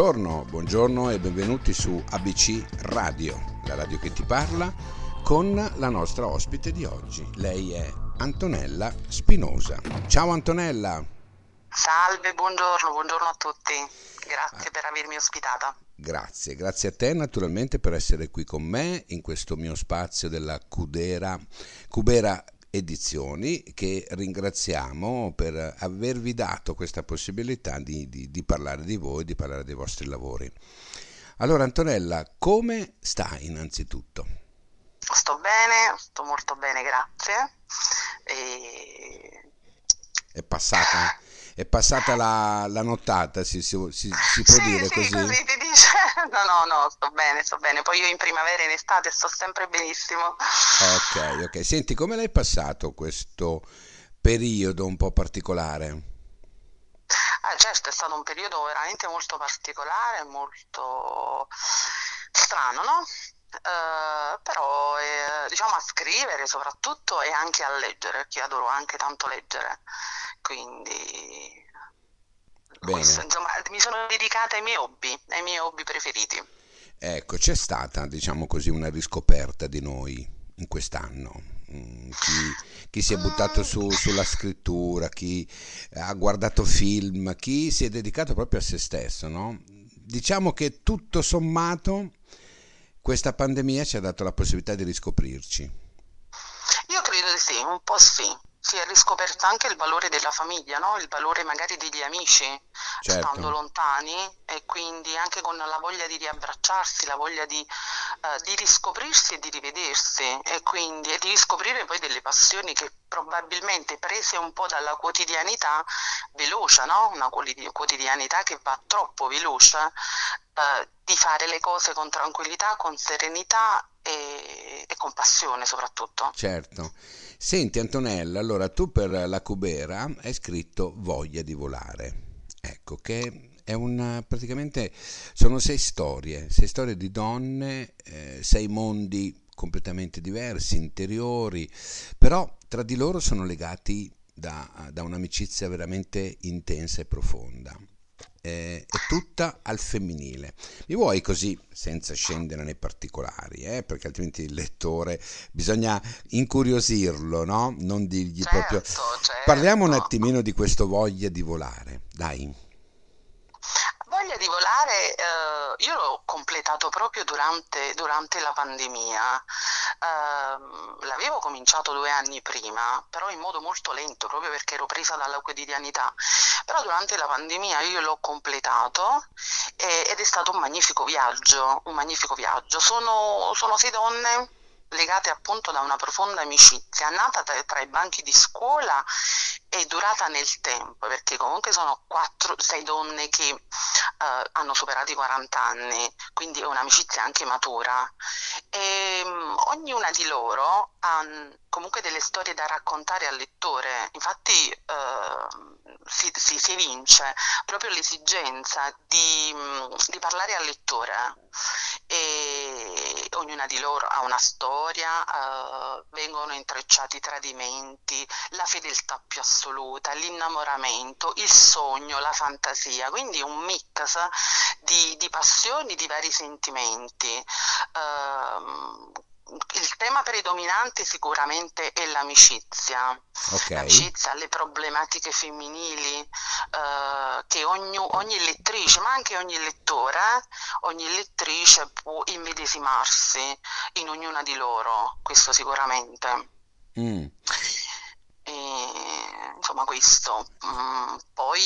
Buongiorno, buongiorno e benvenuti su ABC Radio, la radio che ti parla, con la nostra ospite di oggi. Lei è Antonella Spinosa. Ciao Antonella. Salve, buongiorno, buongiorno a tutti. Grazie per avermi ospitata. Grazie, grazie a te naturalmente per essere qui con me in questo mio spazio della Cudera, Cubera Edizioni che ringraziamo per avervi dato questa possibilità di, di, di parlare di voi, di parlare dei vostri lavori. Allora Antonella, come stai innanzitutto? Sto bene, sto molto bene, grazie. E... È passata è passata la, la nottata, si, si, si, si può sì, dire sì, così? così. No, no, no, sto bene, sto bene. Poi io in primavera e in estate sto sempre benissimo. Ok, ok. Senti, come l'hai passato questo periodo un po' particolare? Ah, certo, è stato un periodo veramente molto particolare, molto strano, no? Uh, però eh, diciamo a scrivere soprattutto e anche a leggere, perché adoro anche tanto leggere quindi questo, insomma, mi sono dedicata ai miei hobby, ai miei hobby preferiti. Ecco, c'è stata, diciamo così, una riscoperta di noi in quest'anno. Mm, chi, chi si è buttato su, sulla scrittura, chi ha guardato film, chi si è dedicato proprio a se stesso, no? Diciamo che tutto sommato questa pandemia ci ha dato la possibilità di riscoprirci. Io credo di sì, un po' sì si è riscoperto anche il valore della famiglia, no? il valore magari degli amici, certo. stando lontani e quindi anche con la voglia di riabbracciarsi, la voglia di, uh, di riscoprirsi e di rivedersi e quindi e di riscoprire poi delle passioni che probabilmente prese un po' dalla quotidianità veloce, no? una quotidianità che va troppo veloce, uh, di fare le cose con tranquillità, con serenità e, e con passione soprattutto. Certo. Senti Antonella, allora tu per la Cubera hai scritto Voglia di volare, ecco che è un, praticamente sono sei storie, sei storie di donne, eh, sei mondi completamente diversi, interiori, però tra di loro sono legati da, da un'amicizia veramente intensa e profonda eh, è tutta al femminile. Mi vuoi così, senza scendere nei particolari, eh, perché altrimenti il lettore bisogna incuriosirlo, no? Non dirgli certo, proprio... Certo. Parliamo un attimino di questo voglia di volare, dai. Voglia di volare, eh, io l'ho completato proprio durante, durante la pandemia. Eh, l'avevo cominciato due anni prima, però in modo molto lento, proprio perché ero presa dalla quotidianità. Però durante la pandemia io l'ho completato e, ed è stato un magnifico viaggio, un magnifico viaggio. Sono, sono sei donne legate appunto da una profonda amicizia, nata tra, tra i banchi di scuola è durata nel tempo, perché comunque sono 4-6 donne che uh, hanno superato i 40 anni, quindi è un'amicizia anche matura. E um, ognuna di loro ha comunque delle storie da raccontare al lettore, infatti uh, si, si, si, evince proprio l'esigenza di, um, di parlare al lettore e ognuna di loro ha una storia, uh, vengono intrecciati i tradimenti, la fedeltà più assoluta, l'innamoramento, il sogno, la fantasia, quindi un mix di, di passioni, di vari sentimenti. Uh, il tema predominante sicuramente è l'amicizia, okay. l'amicizia, le problematiche femminili eh, che ogni, ogni, lettrice, ma anche ogni lettore, ogni lettrice può immedesimarsi in ognuna di loro, questo sicuramente. Mm. E, insomma questo. Mm, poi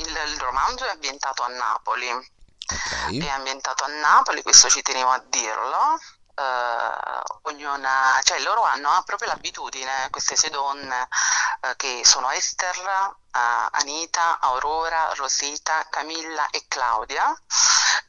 il, il, romanzo è ambientato a Napoli. Okay. È ambientato a Napoli, questo ci tenevo a dirlo eh, ognuna, cioè loro hanno proprio l'abitudine, queste sei donne eh, che sono Esther, eh, Anita, Aurora, Rosita, Camilla e Claudia,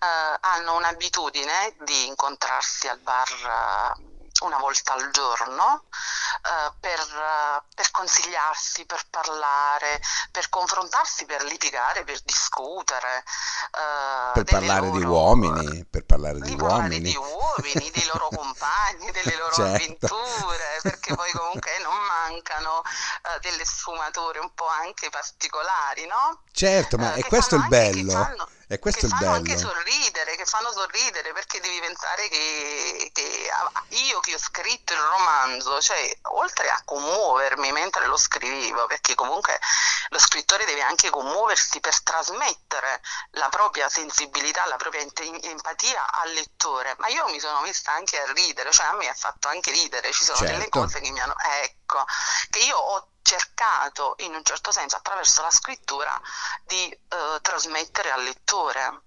hanno un'abitudine di incontrarsi al bar una volta al giorno uh, per, uh, per, consigliarsi, per parlare, per confrontarsi, per litigare, per discutere. Uh, per parlare loro, di uomini, per parlare di, di uomini. di uomini, dei loro compagni, delle loro certo. avventure, perché poi comunque non mancano delle sfumature un po' anche particolari, no? Certo, ma è questo il bello. E questo che è il fanno anche bello. sorridere, che fanno sorridere perché devi pensare che, che io che ho scritto il romanzo, cioè oltre a commuovermi mentre lo scrivevo, perché comunque lo scrittore deve anche commuoversi per trasmettere la propria sensibilità, la propria empatia al lettore, ma io mi sono messa anche a ridere, cioè a me ha fatto anche ridere, ci sono delle Certo, cose che mi hanno, ecco, che io ho cercato in un certo senso attraverso la scrittura di eh, trasmettere al lettore.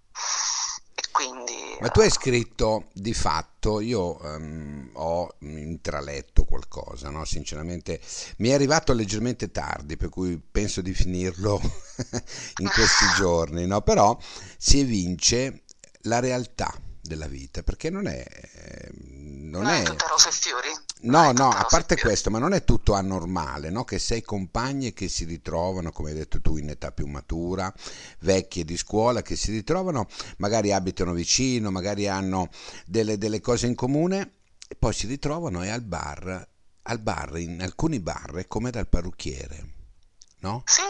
E quindi ma tu hai eh, scritto di fatto, io ehm, ho intraletto qualcosa, no? Sinceramente mi è arrivato leggermente tardi, per cui penso di finirlo in questi giorni, no? Però si evince la realtà della vita, perché non è, ehm, non non è è tutte rose e fiori, No, no, a parte questo, ma non è tutto anormale, no? Che sei compagni che si ritrovano, come hai detto tu, in età più matura, vecchie di scuola, che si ritrovano, magari abitano vicino, magari hanno delle, delle cose in comune e poi si ritrovano e al bar, al bar, in alcuni bar è come dal parrucchiere, no? Sì,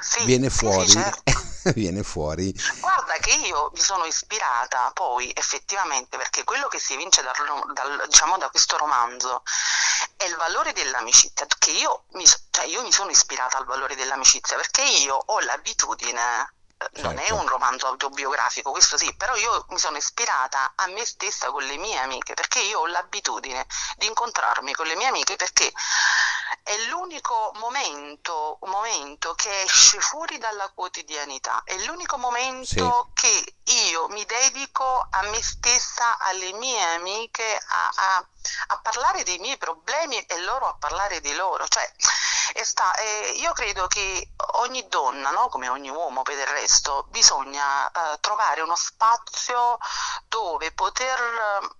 sì, Viene sì, sì, fuori, certo. viene fuori, Guarda che io mi sono ispirata poi effettivamente perché quello che si evince dal, dal- diciamo, da questo romanzo è il valore dell'amicizia, che io mi, cioè io mi sono ispirata al valore dell'amicizia perché io ho l'abitudine, eh, non è certo, un romanzo autobiografico, questo sì, però io mi sono ispirata a me stessa con le mie amiche perché io ho l'abitudine di incontrarmi con le mie amiche perché è l'unico momento, momento che esce fuori dalla quotidianità, è l'unico sì, momento che io mi dedico a me stessa, alle mie amiche, a, a- a parlare dei miei problemi e loro a parlare di loro. Cioè, sta- eh, io credo che ogni donna, no, come ogni uomo per il resto, bisogna eh, trovare uno spazio dove poter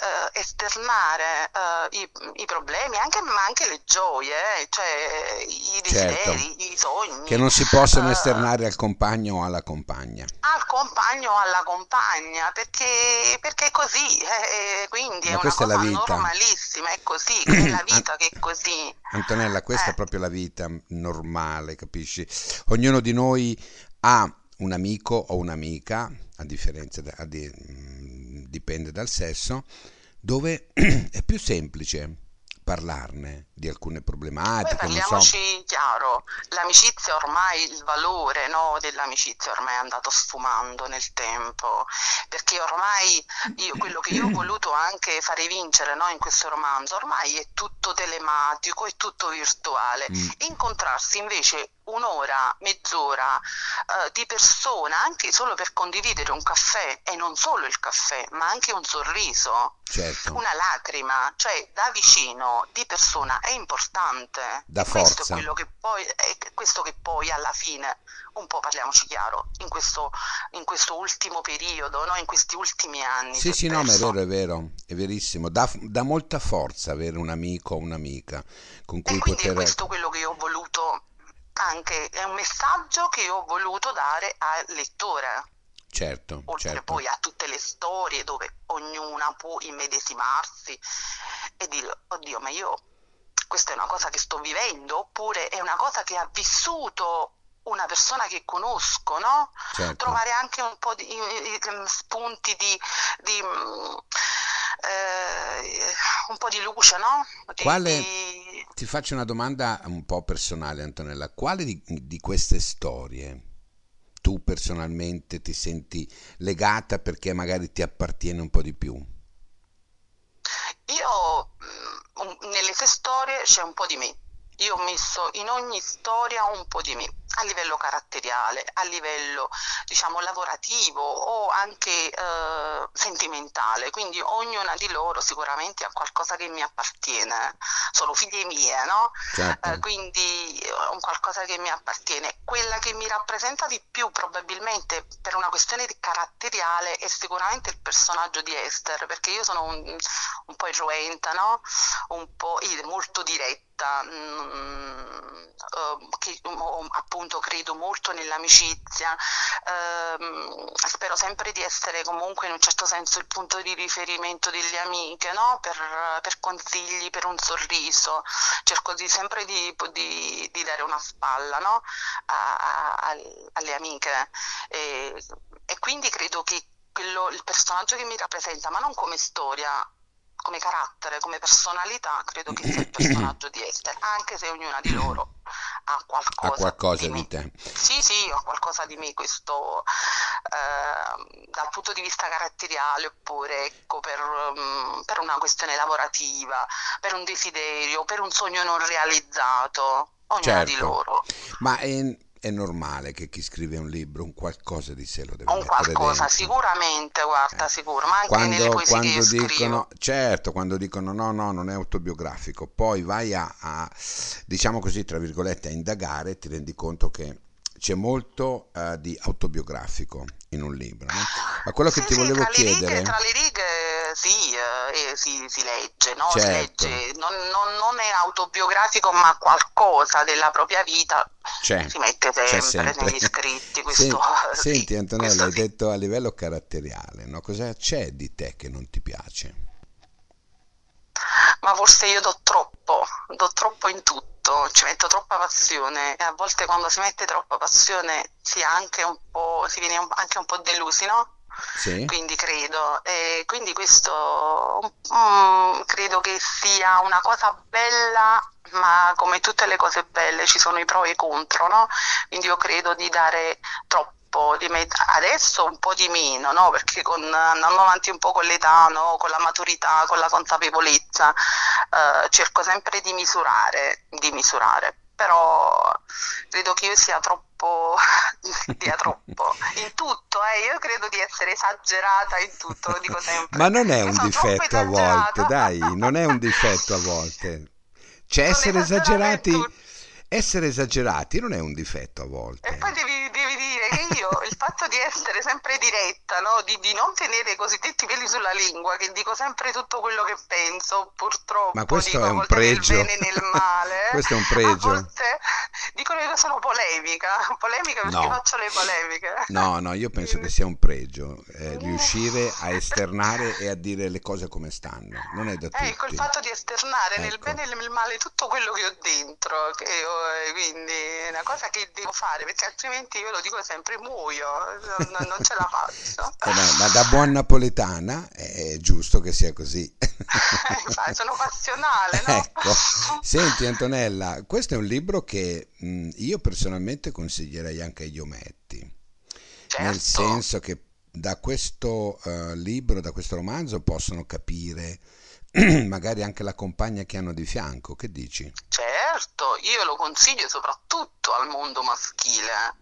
eh, esternare eh, i, i problemi, anche, ma anche le gioie, eh, cioè i certo, desideri, i che sogni, non si possono eh, esternare al compagno o alla compagna. al compagno o alla compagna, perché, perché è così, eh, quindi è Ma una è la cosa vita. normalissima, è così, è la vita che è così. Antonella, questa è Eh, proprio la vita normale, capisci? Ognuno di noi ha un amico o un'amica, a differenza, di- dipende dal sesso, dove è più semplice parlarne di alcune Poi problematiche, so. parliamoci chiaro, l'amicizia ormai, il valore, no, dell'amicizia ormai è andato sfumando nel tempo, perché ormai io, quello che io ho voluto anche fare vincere, no, in questo romanzo, ormai è tutto telematico, è tutto virtuale. Mm, Incontrarsi invece un'ora, mezz'ora eh, di persona, anche solo per condividere un caffè, e non solo il caffè, ma anche un sorriso, certo, una lacrima, cioè da vicino, di persona, è importante. dà E questo è forza. quello che poi, è questo che poi alla fine, un po' parliamoci chiaro, in questo, in questo ultimo periodo, no? In questi ultimi anni Sì, è sì, no, ma è vero, è vero, è verissimo. Dà, dà molta forza avere un amico o un'amica con E cui quindi è poter... questo quello che io ho voluto anche, è un messaggio che io ho voluto dare al lettore. Certo, oltre certo. poi a tutte le storie dove ognuna può immedesimarsi e dire, oddio, ma io questa è una cosa che sto vivendo, oppure è una cosa che ha vissuto una persona che conosco, no? Certo. Trovare anche un po' di i- i- spunti di, di, mm, eh, un po' di luce, no? Di, Quale, di- ti faccio una domanda un po' personale, Antonella. Quale di, di queste storie tu personalmente ti senti legata perché magari ti appartiene un po' di più? Io, mm, nelle sue storie c'è un po' di me. Io ho messo in ogni storia un po' di me, a livello caratteriale, a livello, diciamo, lavorativo o anche eh, sentimentale. Quindi ognuna di loro sicuramente ha qualcosa che mi appartiene. Sono figlie mie, no? Certo, Eh, quindi eh, un qualcosa che mi appartiene. Quella che mi rappresenta di più, probabilmente per una questione di caratteriale, è sicuramente il personaggio di Esther, perché io sono un, un po' irruenta, no? Un po' molto diretta, mm, eh, che oh, appunto credo molto nell'amicizia, ehm, spero sempre di essere comunque in un certo senso il punto di riferimento delle amiche, no? Per, per consigli, per un sorriso, cerco di, sempre di, di- di dare una spalla, no? A- a- al- alle amiche. E e quindi credo che quello, il personaggio che mi rappresenta, ma non come storia, come carattere, come personalità, credo che sia il personaggio di Esther, anche se ognuna di loro ha qualcosa, ha qualcosa di, di te. Sì, sì, ha qualcosa di me, questo eh, dal punto di vista caratteriale, oppure ecco, per, um, per una questione lavorativa, per un desiderio, per un sogno non realizzato, ognuna Certo. di loro. Ma è, è normale che chi scrive un libro un qualcosa di sé lo deve Un mettere qualcosa, dentro. sicuramente, guarda, Eh. sicuro, ma anche nelle Quando, poesie che quando scrivo. dicono, certo, quando dicono no, no, non è autobiografico, poi vai a, a, diciamo così, tra virgolette, a indagare ti rendi conto che c'è molto eh, di autobiografico in un libro, no? Ma quello che Sì, ti sì, volevo le righe, chiedere, tra le righe sì, eh, si, si legge, no? Si certo, legge, non, non- non è autobiografico, ma qualcosa della propria vita c'è, si mette sempre sempre. negli scritti, questo sì, Senti Antonella, hai sì. detto a livello caratteriale, no? Cosa c'è di te che non ti piace? Ma forse io do troppo, do troppo in tutto, ci metto troppa passione e a volte quando si mette troppa passione si anche un po', si viene anche un po' delusi, no? Sì? Quindi credo, e quindi questo mm, credo che sia una cosa bella, ma come tutte le cose belle ci sono i pro e i contro, no? Quindi io credo di dare troppo, di met- adesso un po' di meno, no? Perché con, andando avanti un po' con l'età, no? Con la maturità, con la consapevolezza, eh, cerco sempre di misurare, di misurare, però credo che io sia troppo, dia troppo in tutto, eh, io credo di essere esagerata in tutto, lo dico sempre. Ma non è un difetto a volte, dai, non è un difetto a volte. C'è Non essere esagerati. Essere esagerati non è un difetto a E volte. poi devi, devi dire che io il fatto di essere sempre diretta, no? Di, di non tenere i cosiddetti peli sulla lingua, che dico sempre tutto quello che penso, purtroppo Ma questo dico è a un volte nel pregio. bene e nel male, Questo è un a pregio. volte dicono che sono polemica, polemica perché No. faccio le polemiche. No, no, io penso che sia un pregio eh, riuscire a esternare e a dire le cose come stanno. Non è da Ecco, il tutti. fatto di esternare nel Ecco. bene e nel male tutto quello che ho dentro, che ho- eh, quindi è una cosa che devo fare, perché altrimenti io lo dico sempre, muoio, non, non- ce la faccio. Eh ma da buon napoletana è giusto che sia così. Infatti, sono passionale, no? Ecco, senti Antonella, questo è un libro che mh, io personalmente consiglierei anche agli ometti, nel Certo, senso che da questo eh, libro, da questo romanzo possono capire magari anche la compagna che hanno di fianco, che dici? certo, io lo consiglio soprattutto al mondo maschile,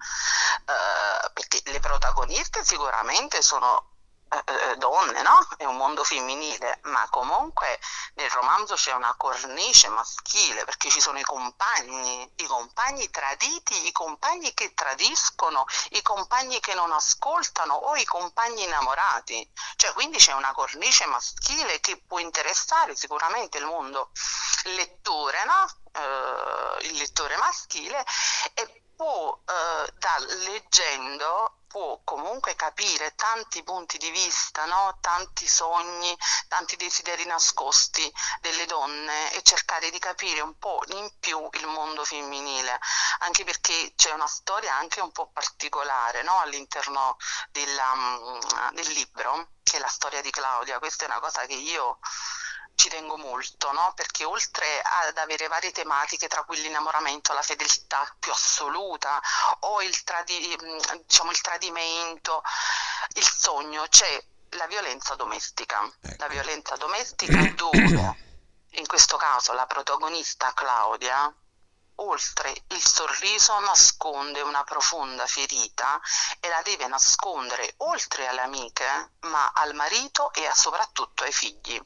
eh, perché le protagoniste sicuramente sono eh, eh, donne, no? È un mondo femminile, ma comunque nel romanzo c'è una cornice maschile, perché ci sono i compagni, i compagni traditi, i compagni che tradiscono, i compagni che non ascoltano o i compagni innamorati. Cioè, quindi c'è una cornice maschile che può interessare sicuramente il mondo lettore, no? Eh, il lettore maschile e può, eh, da, leggendo, può comunque capire tanti punti di vista, no? Tanti sogni, tanti desideri nascosti delle donne e cercare di capire un po' in più il mondo femminile, anche perché c'è una storia anche un po' particolare, no? All'interno della, mm, del libro, che è la storia di Claudia. Questa è una cosa che io ci tengo molto, no? Perché oltre ad avere varie tematiche, tra cui l'innamoramento, la fedeltà più assoluta o il, tradi- mh, diciamo, il tradimento, il sogno, c'è la violenza domestica. La Ecco. violenza domestica dove, in questo caso, la protagonista Claudia, oltre il sorriso, nasconde una profonda ferita e la deve nascondere oltre alle amiche, ma al marito e soprattutto ai figli,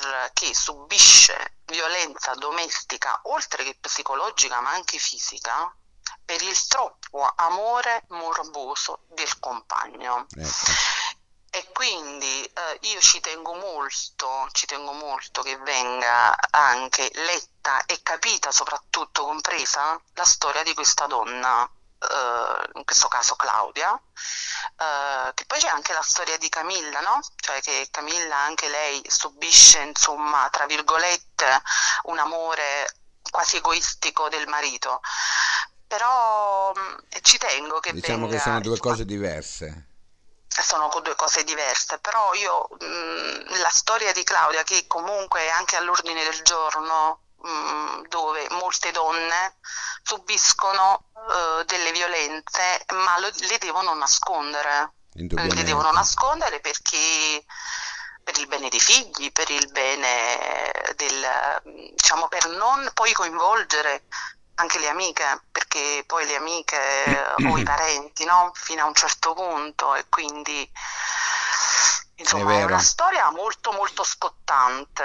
perché subisce violenza domestica, oltre che psicologica, ma anche fisica, per il troppo amore morboso del compagno. Ecco. E quindi eh, io ci tengo molto, ci tengo molto che venga anche letta e capita, soprattutto compresa, la storia di questa donna, eh, in questo caso Claudia, eh, che poi c'è anche la storia di Camilla, no? Cioè che Camilla anche lei subisce, insomma, tra virgolette, un amore quasi egoistico del marito. però mh, ci tengo che Diciamo che venga, sono due cose diverse. sono due cose diverse, però io mh, la storia di Claudia, che comunque è anche all'ordine del giorno, mh, dove molte donne subiscono eh, delle violenze, ma lo- le devono nascondere. Le devono nascondere perché per il bene dei figli, per il bene del, diciamo, per non poi coinvolgere anche le amiche, perché poi le amiche o i parenti, no? Fino a un certo punto e quindi È insomma è una vero. storia molto molto scottante,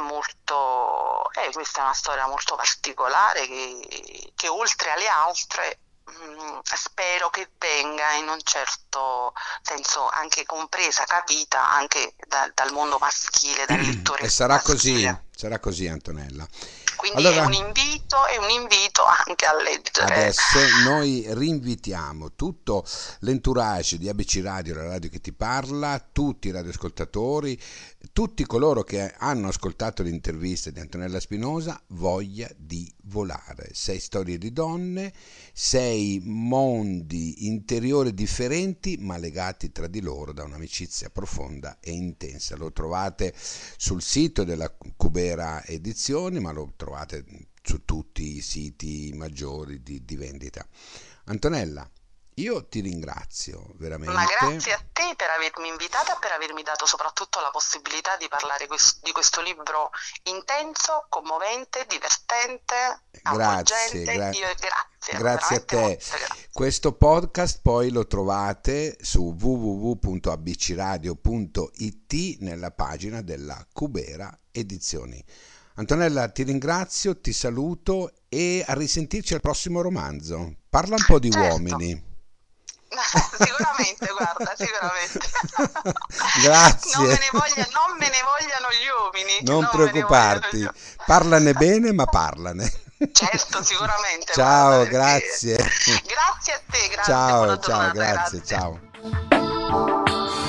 molto, eh, questa è una storia molto particolare che, che oltre alle altre mh, spero che venga in un certo senso anche compresa, capita anche da- dal mondo maschile, dal E lettore sarà così, maschile. sarà così Antonella. Quindi è Allora, un invito, è un invito anche a leggere. adesso noi rinvitiamo tutto l'entourage di ABC Radio, la radio che ti parla, tutti i radioascoltatori, tutti coloro che hanno ascoltato l'intervista di Antonella Spinosa, voglia di volare. Sei storie di donne, sei mondi interiori differenti ma legati tra di loro da un'amicizia profonda e intensa. Lo trovate sul sito della Cubera Edizioni, ma lo trovate su tutti i siti maggiori di, di vendita. Antonella, io ti ringrazio Ma veramente. grazie a te per avermi invitata e per avermi dato soprattutto la possibilità di parlare ques- di questo libro intenso, commovente, divertente, Grazie, gra- Io grazie, grazie a te. grazie. Questo podcast poi lo trovate su www.abcradio.it nella pagina della Cubera Edizioni. Antonella, ti ringrazio, ti saluto e a risentirci al prossimo romanzo. Parla un po' di Certo, uomini. sicuramente, guarda, sicuramente. Non me Grazie. ne voglia- non me ne vogliano gli uomini, Non non preoccuparti, parlane bene, ma parlane. Certo, sicuramente, Ciao, guarda, perché... grazie. Grazie a te, grazie, Ciao, ciao, grazie, grazie. ciao.